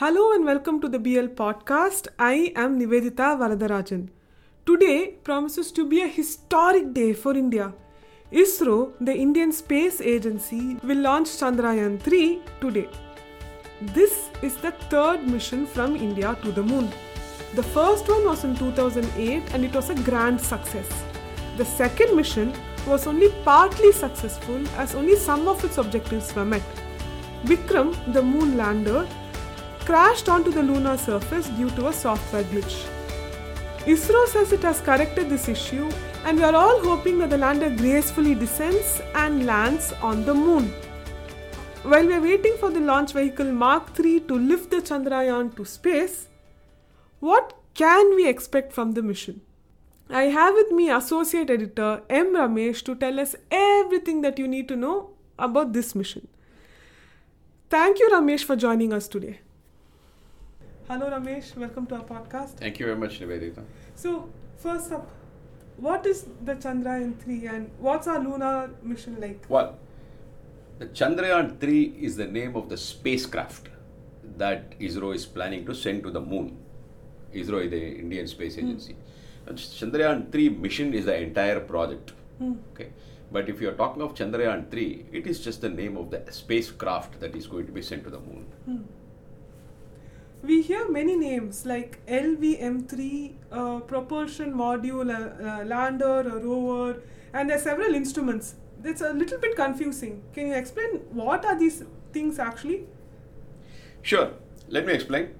Hello and welcome to the BL podcast. I am Nivedita Varadarajan. Today promises to be a historic day for India. ISRO, the Indian Space Agency, will launch Chandrayaan 3 today. This is the third mission from India to the moon. The first one was in 2008 and it was a grand success. The second mission was only partly successful as only some of its objectives were met. Vikram, the moon lander, crashed onto the lunar surface due to a software glitch. ISRO says it has corrected this issue, and we are all hoping that the lander gracefully descends and lands on the moon. While we are waiting for the launch vehicle Mark III to lift the Chandrayaan to space, what can we expect from the mission? I have with me Associate Editor M. Ramesh to tell us everything that you need to know about this mission. Thank you, Ramesh, for joining us today. Hello, Ramesh. Welcome to our podcast. Thank you very much, Nivedita. So, first up, what is the Chandrayaan 3 and what's our lunar mission like? Well, the Chandrayaan 3 is the name of the spacecraft that ISRO is planning to send to the moon. ISRO is the Indian Space hmm. Agency. And Chandrayaan 3 mission is the entire project. Hmm. Okay. But if you are talking of Chandrayaan 3, it is just the name of the spacecraft that is going to be sent to the moon. Hmm. We hear many names like LVM3, uh, propulsion module, a, a lander, rover, and there are several instruments. It's a little bit confusing. Can you explain what are these things actually? Sure. Let me explain.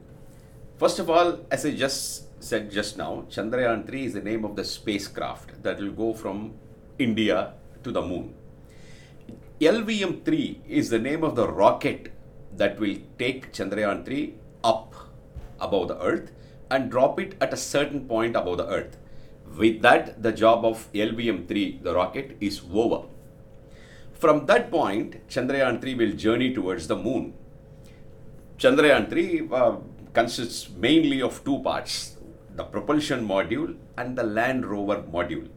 First of all, as I just said just now, Chandrayaan 3 is the name of the spacecraft that will go from India to the moon. LVM 3 is the name of the rocket that will take Chandrayaan 3 up above the earth and drop it at a certain point above the earth. With that, the job of LVM 3, the rocket, is over. From that point, Chandrayaan 3 will journey towards the moon. Chandrayaan 3 uh, consists mainly of two parts the propulsion module and the land rover module.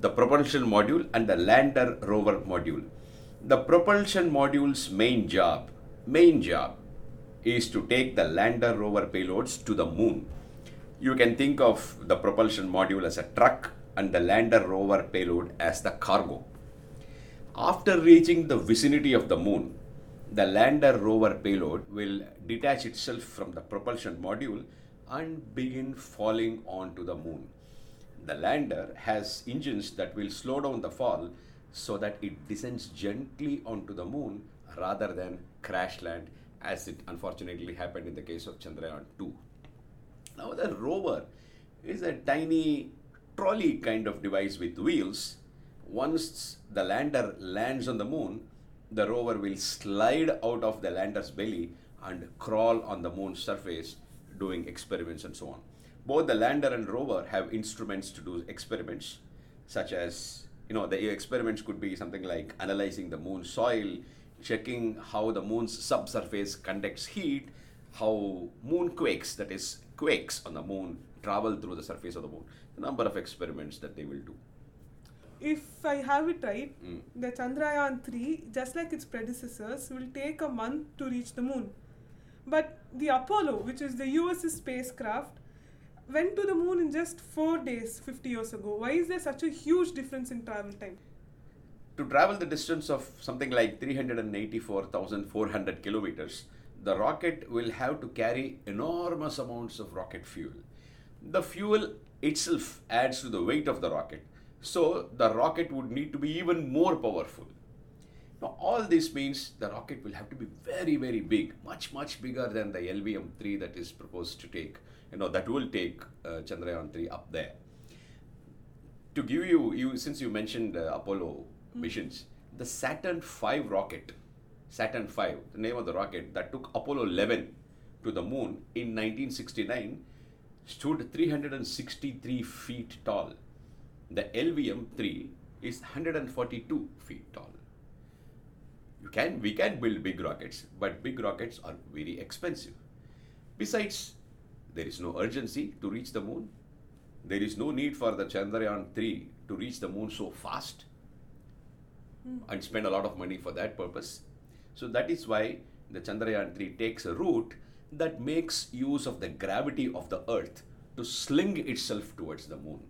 The propulsion module and the lander rover module. The propulsion module's main job, main job, is to take the lander rover payloads to the moon. You can think of the propulsion module as a truck and the lander rover payload as the cargo. After reaching the vicinity of the moon, the lander rover payload will detach itself from the propulsion module and begin falling onto the moon. The lander has engines that will slow down the fall so that it descends gently onto the moon rather than crash land as it unfortunately happened in the case of Chandrayaan 2. Now, the rover is a tiny trolley kind of device with wheels. Once the lander lands on the moon, the rover will slide out of the lander's belly and crawl on the moon's surface doing experiments and so on. Both the lander and rover have instruments to do experiments, such as, you know, the experiments could be something like analyzing the moon's soil, checking how the moon's subsurface conducts heat, how moon quakes, that is, quakes on the moon, travel through the surface of the moon. the number of experiments that they will do. If I have it right, hmm. the Chandrayaan 3, just like its predecessors, will take a month to reach the moon. But the Apollo, which is the US's spacecraft, went to the moon in just 4 days 50 years ago. Why is there such a huge difference in travel time? To travel the distance of something like 384,400 kilometers, the rocket will have to carry enormous amounts of rocket fuel. The fuel itself adds to the weight of the rocket, so the rocket would need to be even more powerful. Now, all this means the rocket will have to be very, very big, much, much bigger than the LVM 3 that is proposed to take, you know, that will take uh, Chandrayaan 3 up there. To give you, you since you mentioned uh, Apollo missions, the Saturn V rocket, Saturn V, the name of the rocket that took Apollo 11 to the moon in 1969, stood 363 feet tall. The LVM 3 is 142 feet tall. You can we can build big rockets, but big rockets are very expensive. Besides, there is no urgency to reach the moon. There is no need for the Chandrayaan 3 to reach the moon so fast and spend a lot of money for that purpose. So that is why the Chandrayaan 3 takes a route that makes use of the gravity of the Earth to sling itself towards the moon.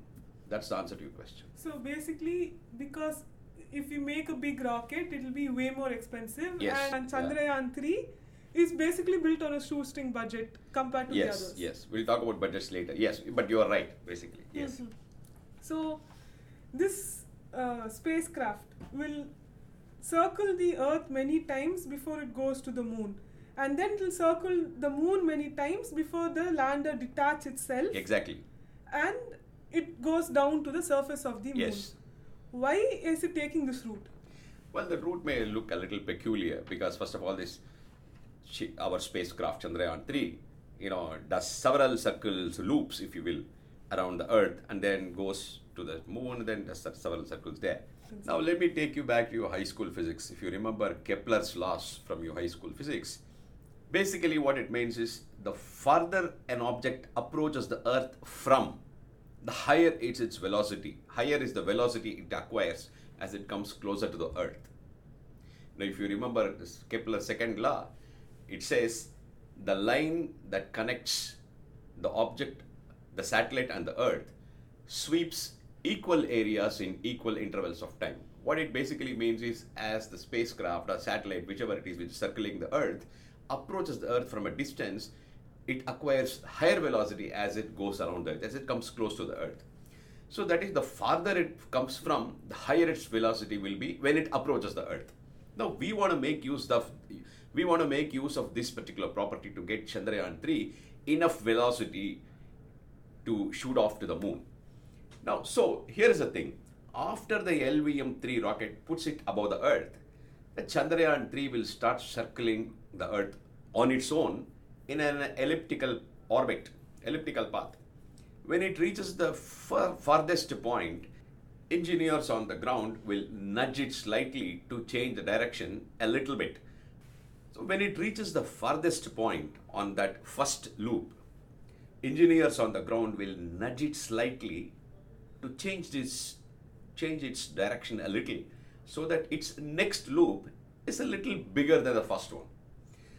That's the answer to your question. So basically, because if you make a big rocket, it will be way more expensive. Yes, And yeah. Chandrayaan 3 is basically built on a shoestring budget compared to the Yes, others. yes. We'll talk about budgets later. Yes, but you are right, basically. Yes. Mhm. So, this uh, spacecraft will circle the Earth many times before it goes to the moon. And then it will circle the moon many times before the lander detach itself Exactly. and it goes down to the surface of the moon. Yes. Why is it taking this route? Well, the route may look a little peculiar because, first of all, this our spacecraft Chandrayaan 3, you know, does several circles, loops, if you will, around the Earth, and then goes to the moon, and then does several circles there. Now, let me take you back to your high school physics. If you remember Kepler's laws from your high school physics, basically what it means is the farther an object approaches the Earth from, the higher is its velocity. Higher is the velocity it acquires as it comes closer to the Earth. Now, if you remember this Kepler's second law, it says the line that connects the object, the satellite, and the Earth sweeps equal areas in equal intervals of time. What it basically means is, as the spacecraft or satellite, whichever it is which is circling the Earth, approaches the Earth from a distance, it acquires higher velocity as it goes around the Earth, as it comes close to the Earth. So that is the farther it comes from, the higher its velocity will be when it approaches the Earth. Now we want to make use of we want to make use of this particular property to get Chandrayaan 3 enough velocity to shoot off to the moon. Now, so here is the thing. After the LVM 3 rocket puts it above the Earth, the Chandrayaan 3 will start circling the Earth on its own in an elliptical orbit, elliptical path. When it reaches the far, farthest point, engineers on the ground will nudge it slightly to change the direction a little bit. So when it reaches the farthest point on that first loop, engineers on the ground will nudge it slightly to change this change its direction a little so that its next loop is a little bigger than the first one.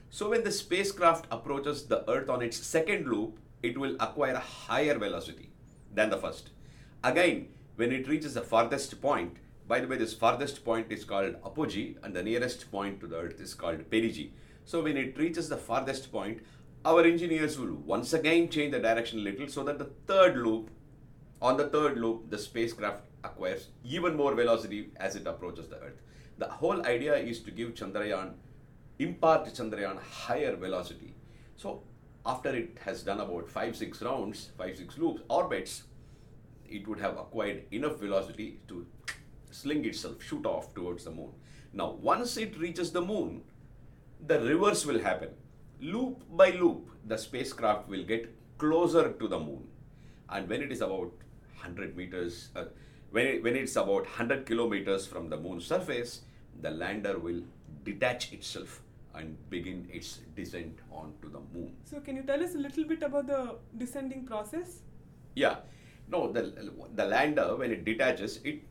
So when the spacecraft approaches the Earth on its second loop, it will acquire a higher velocity than the first. Again, when it reaches the farthest point, by the way, this farthest point is called apogee and the nearest point to the Earth is called perigee. So when it reaches the farthest point, our engineers will once again change the direction a little so that the third loop, on the third loop, the spacecraft acquires even more velocity as it approaches the Earth. The whole idea is to give Chandrayaan impart Chandrayaan higher velocity. So after it has done about five, six rounds, five, six loops, orbits, it would have acquired enough velocity to sling itself, shoot off towards the moon. Now, once it reaches the moon, the reverse will happen. Loop by loop, the spacecraft will get closer to the moon. And when it is about 100 meters, uh, when, it, when it's about 100 kilometers from the moon's surface, the lander will detach itself and begin its descent onto the moon. So, can you tell us a little bit about the descending process? Yeah, no, the, the lander, when it detaches, it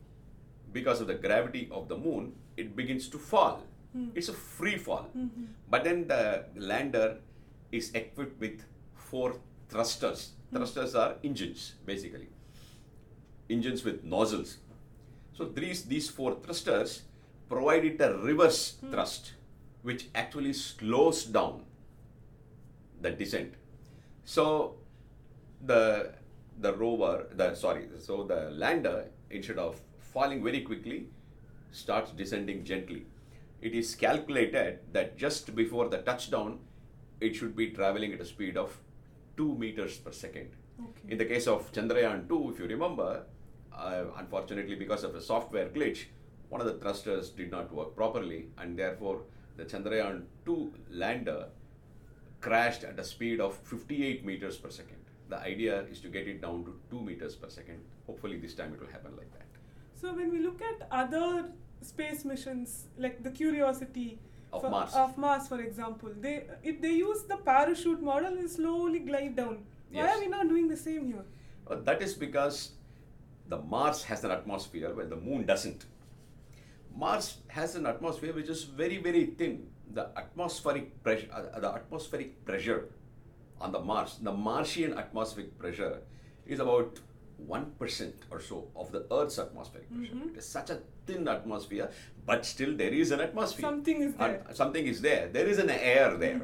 because of the gravity of the moon, it begins to fall. Mm-hmm. It's a free fall. Mm-hmm. But then the lander is equipped with four thrusters. Mm-hmm. Thrusters are engines, basically. Engines with nozzles. So these, these four thrusters provide it a reverse thrust, which actually slows down the descent. So the the rover, the sorry, so the lander instead of falling very quickly, starts descending gently. It is calculated that just before the touchdown, it should be traveling at a speed of two meters per second. Okay. In the case of Chandrayaan 2, if you remember, uh, unfortunately because of a software glitch, one of the thrusters did not work properly, and therefore the Chandrayaan 2 lander crashed at a speed of 58 meters per second. The idea is to get it down to 2 meters per second. Hopefully, this time it will happen like that. So, when we look at other space missions, like the Curiosity Of for, Mars. of Mars, for example, they if they use the parachute model and slowly glide down. Why Yes. are we not doing the same here? Uh, that is because the Mars has an atmosphere where the Moon doesn't. Mars has an atmosphere which is very, very thin. the atmospheric pressure, uh, the atmospheric pressure on the Mars, the Martian atmospheric pressure is about 1% or so of the Earth's atmospheric pressure. Mm-hmm. It is such a thin atmosphere, but still there is an atmosphere. Something is there. Mm-hmm. something is there. There is an air there.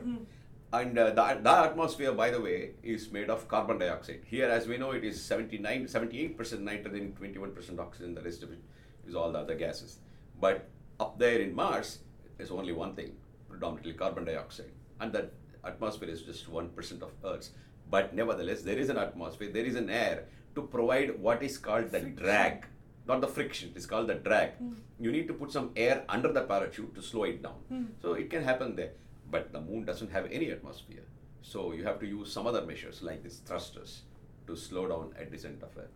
And uh, the, the atmosphere, by the way, is made of carbon dioxide. Here, as we know, it is 79, 78% nitrogen, 21% oxygen, the rest of it is all the other gases. But up there in Mars, there's only one thing, predominantly carbon dioxide. And that atmosphere is just 1% of Earth's. But nevertheless, there is an atmosphere, there is an air to provide what is called the drag. Not the friction it's called the drag. You need to put some air under the parachute to slow it down. So it can happen there. But the moon doesn't have any atmosphere. So you have to use some other measures like these thrusters to slow down a descent of a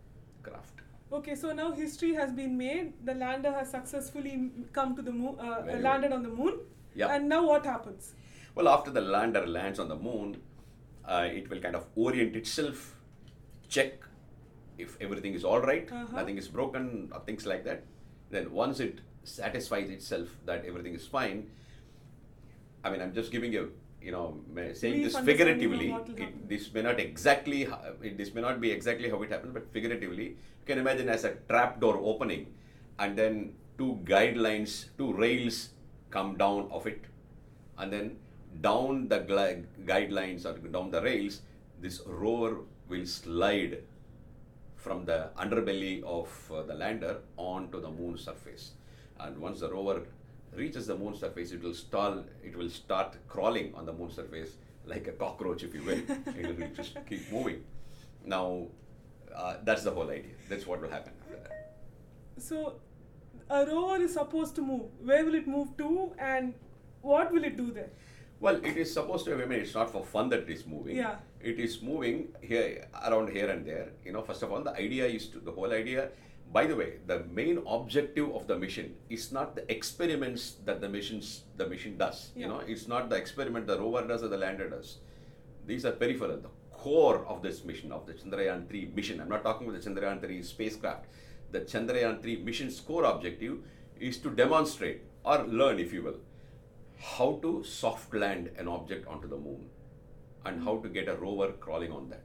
craft. Okay, so now history has been made. The lander has successfully come to the moon, uh, landed on the moon. Yeah. And now what happens? well after the lander lands on the moon uh, it will kind of orient itself check if everything is all right, Uh-huh. nothing is broken or things like that. Then once it satisfies itself that everything is fine i mean i'm just giving you you know saying Brief this figuratively. it, this may not exactly it, this may not be exactly how it happens but figuratively you can imagine as a trap door opening and then two guidelines two rails come down of it. And then down the guidelines or down the rails this rover will slide from the underbelly of uh, the lander onto the moon surface. And once the rover reaches the moon surface it will stall it will start crawling on the moon surface like a cockroach if you will. It will just keep moving. Now uh, that's the whole idea. That's what will happen after that. So, a rover is supposed to move. Where will it move to, and what will it do there? Well, it is supposed to. I mean, it's not for fun that it is moving. Yeah. It is moving here, around here and there. You know, first of all, the idea is to the whole idea. By the way, the main objective of the mission is not the experiments that the missions the mission does. Yeah. You know, it's not the experiment the rover does or the lander does. These are peripheral. The core of this mission, of the Chandrayaan 3 mission. I'm not talking about the Chandrayaan 3 spacecraft. The Chandrayaan 3 mission's core objective is to demonstrate or learn, if you will, how to soft land an object onto the moon and how to get a rover crawling on that.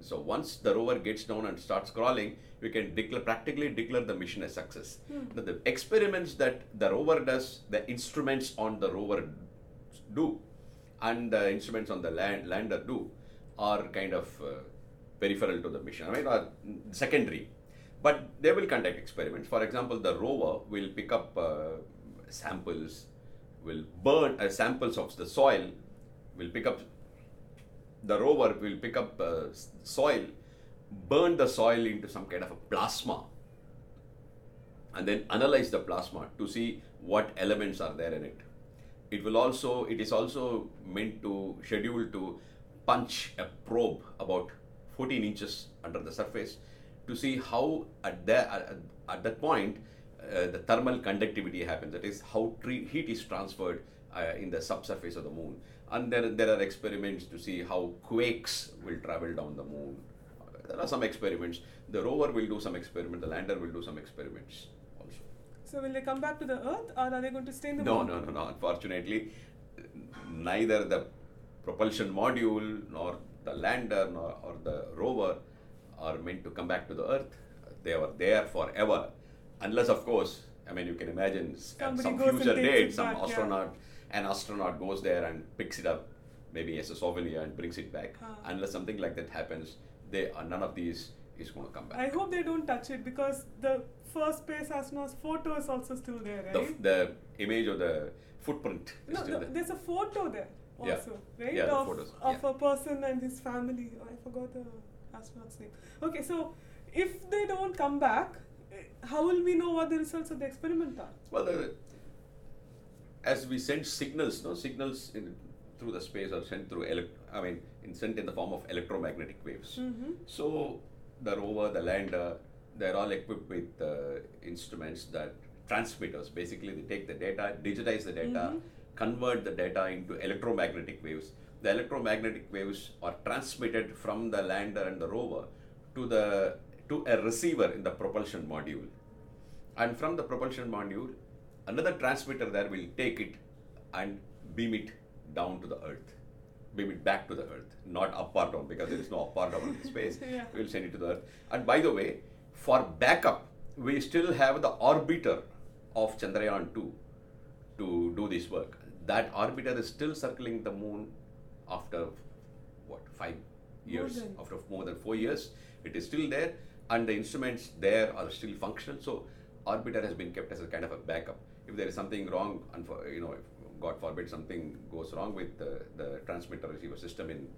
So once the rover gets down and starts crawling, we can declare practically declare the mission a success. Now, the experiments that the rover does, the instruments on the rover do, and the instruments on the land, lander do, are kind of uh, peripheral to the mission. I mean, are secondary, but they will conduct experiments. For example, the rover will pick up uh, samples, will burn uh, samples of the soil, will pick up the rover will pick up uh, soil, burn the soil into some kind of a plasma, and then analyze the plasma to see what elements are there in it. It will also, it is also meant to schedule to punch a probe about 14 inches under the surface to see how at that at, at that point uh, the thermal conductivity happens. That is how heat is transferred uh, in the subsurface of the moon. And then there are experiments to see how quakes will travel down the moon. There are some experiments. The rover will do some experiment. The lander will do some experiments also. So, will they come back to the Earth, or are they going to stay in the No, moon? no, no, no. Unfortunately, neither the propulsion module nor the lander nor or the rover are meant to come back to the Earth. They were there forever, unless, of course, I mean, you can imagine at some future date, some back, yeah. astronaut, an astronaut goes there and picks it up, maybe as a souvenir and brings it back. Unless something like that happens, they are, none of these is going to come back. I hope they don't touch it because the first space astronaut's photo is also still there, the, right? the image or the footprint is no, still no, there. there's a photo there Yeah. also, right? Yeah, the of photos, of yeah. a person and his family. Oh, I forgot the astronaut's name. Okay, so if they don't come back, how will we know what the results of the experiment are? Well, the, as we send signals, no signals in, through the space are sent through. Elect, I mean, in, sent in the form of electromagnetic waves. Mhm. So the rover, the lander, they're all equipped with uh, instruments that transmitters. Basically, they take the data, digitize the data, Mhm. convert the data into electromagnetic waves. The electromagnetic waves are transmitted from the lander and the rover to the to a receiver in the propulsion module and from the propulsion module another transmitter there will take it and beam it down to the Earth, beam it back to the Earth, not up or down because there is no up or down in space. Yeah. We'll send it to the Earth. And by the way, for backup, we still have the orbiter of Chandrayaan 2 to do this work. That orbiter is still circling the moon after what five years? After more than four years, it is still there, and the instruments there are still functional. So, orbiter has been kept as a kind of a backup. If there is something wrong, and for, you know, if God forbid something goes wrong with the, the transmitter receiver system in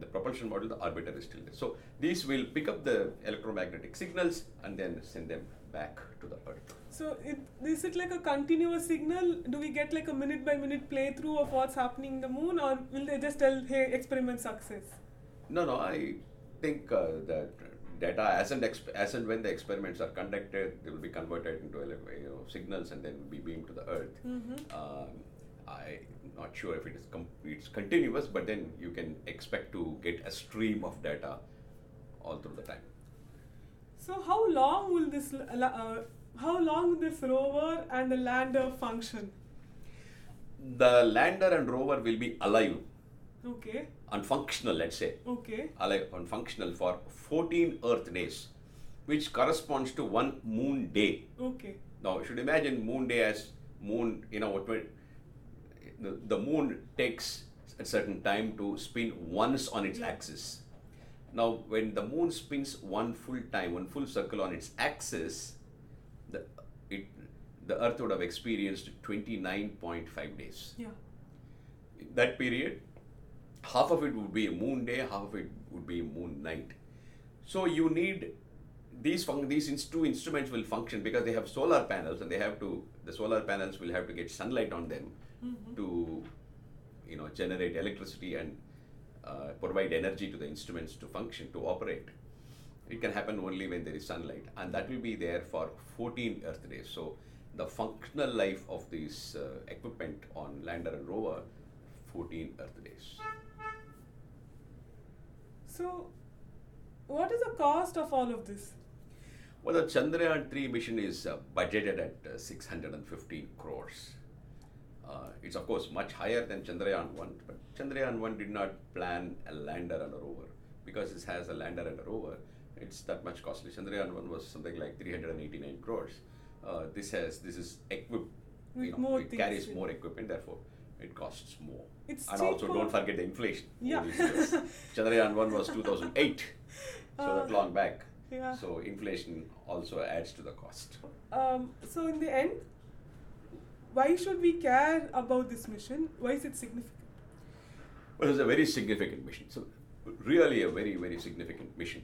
the propulsion module, the orbiter is still there. So, these will pick up the electromagnetic signals and then send them back to the Earth. So it, is it like a continuous signal? Do we get like a minute by minute playthrough of what's happening in the moon, or will they just tell, "Hey, experiment success"? No, no, I think uh, that data as and, exp- as and when the experiments are conducted, they will be converted into you know, signals and then will be beamed to the Earth. Um, I'm not sure if it is com- it's continuous, but then you can expect to get a stream of data all through the time. So how long will this uh, how long will this rover and the lander function? The lander and rover will be alive Okay, and functional, let's say, okay, alive and functional for 14 Earth days, which corresponds to one moon day. okay. Now, you should imagine moon day as moon, you know, what the, the moon takes a certain time to spin once on its Yeah. axis. Now, when the moon spins one full time, one full circle on its axis, the, it, the Earth would have experienced 29.5 days. Yeah. That period, half of it would be a moon day, half of it would be a moon night. So you need these fun- these two instruments will function because they have solar panels and they have to the solar panels will have to get sunlight on them to you know generate electricity and uh, provide energy to the instruments to function to operate. It can happen only when there is sunlight, and that will be there for 14 Earth days. So the functional life of this uh, equipment on lander and rover, 14 Earth days. So, what is the cost of all of this? Well, the Chandrayaan 3 mission is uh, budgeted at uh, 615 crores. Uh, it's of course much higher than Chandrayaan 1, but Chandrayaan 1 did not plan a lander and a rover. Because this has a lander and a rover, it's that much costly. Chandrayaan 1 was something like 389 crores. Uh, this has this is equipped, you know, more it things carries in- more equipment, therefore it costs more. It's and also don't forget the inflation. Yeah. Chandrayaan 1 was 2008, so that Uh, long back. yeah. So inflation also adds to the cost. Um, so, in the end, why should we care about this mission? Why is it significant? Well, it's a very significant mission. So, really a very, very significant mission.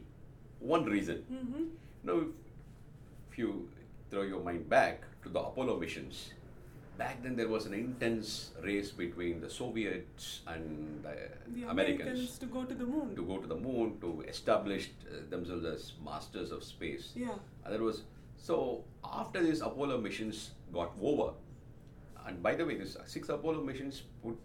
One reason. Mm-hmm. Now, if, if you throw your mind back to the Apollo missions, back then there was an intense race between the Soviets and the, The Americans, Americans to go to the moon. to go to the moon to establish uh, themselves as masters of space. Yeah. And there was so after these Apollo missions got over, and by the way, these six Apollo missions put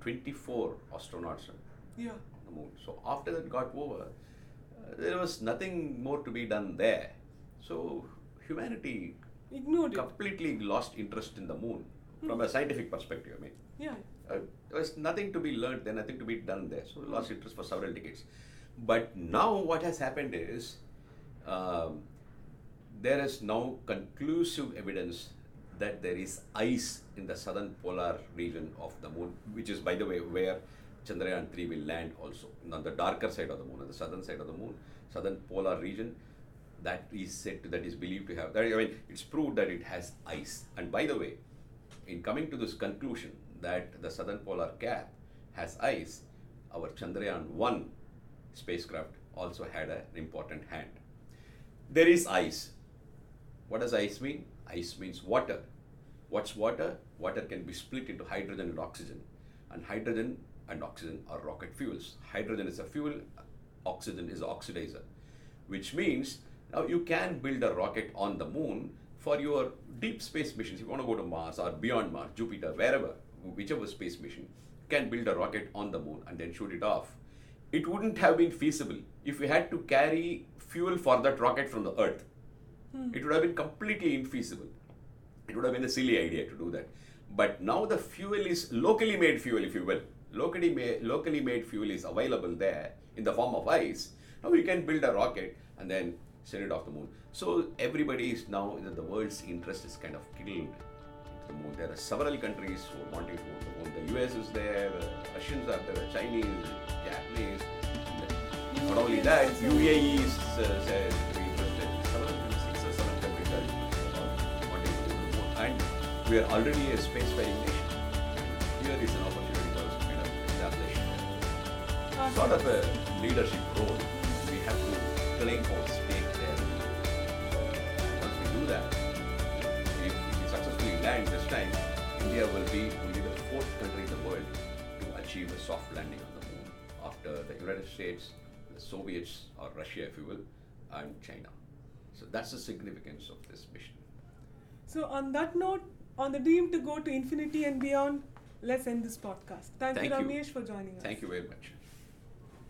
24 astronauts yeah. on the moon. So after that got over, uh, there was nothing more to be done there. So humanity Ignored it. completely lost interest in the moon from a scientific perspective. I mean, Yeah. uh, there was nothing to be learned there, nothing to be done there. So we lost interest for several decades. But now what has happened is um, there is now conclusive evidence that there is ice in the southern polar region of the moon, which is, by the way, where Chandrayaan 3 will land also, on the darker side of the moon, on the southern side of the moon, southern polar region. That is said to, that is believed to have. That, I mean, it's proved that it has ice. And by the way, in coming to this conclusion that the southern polar cap has ice, our Chandrayaan 1 spacecraft also had an important hand. There is ice. What does ice mean? Ice means water. What's water? Water can be split into hydrogen and oxygen. And hydrogen and oxygen are rocket fuels. Hydrogen is a fuel, oxygen is oxidizer. Which means now you can build a rocket on the moon for your deep space missions. If you want to go to Mars or beyond Mars, Jupiter, wherever, whichever space mission, you can build a rocket on the moon and then shoot it off. It wouldn't have been feasible if we had to carry fuel for that rocket from the Earth. Hmm. It would have been completely infeasible. It would have been a silly idea to do that. But now the fuel is locally made fuel, if you will. Locally made, locally made fuel is available there in the form of ice. Now we can build a rocket and then send it off the moon. So everybody is now the world's interest is kind of killed the moon. There are several countries who are wanting to go to the moon. The US is there, the Russians are there, Chinese, Japanese. Not only that, UAE is uh, said to interested. Several, six or seven countries are wanting to go to the moon. And we are already a spacefaring nation. Here is an opportunity for us to kind of establish sort of a leadership role. We have to claim our that, if we successfully land this time, India will be only the fourth country in the world to achieve a soft landing on the moon after the United States, the Soviets, or Russia, if you will, and China. So that's the significance of this mission. So, on that note, on the dream to go to infinity and beyond, let's end this podcast. Thank, Thank you, you. Ramesh, for joining us. Thank you very much.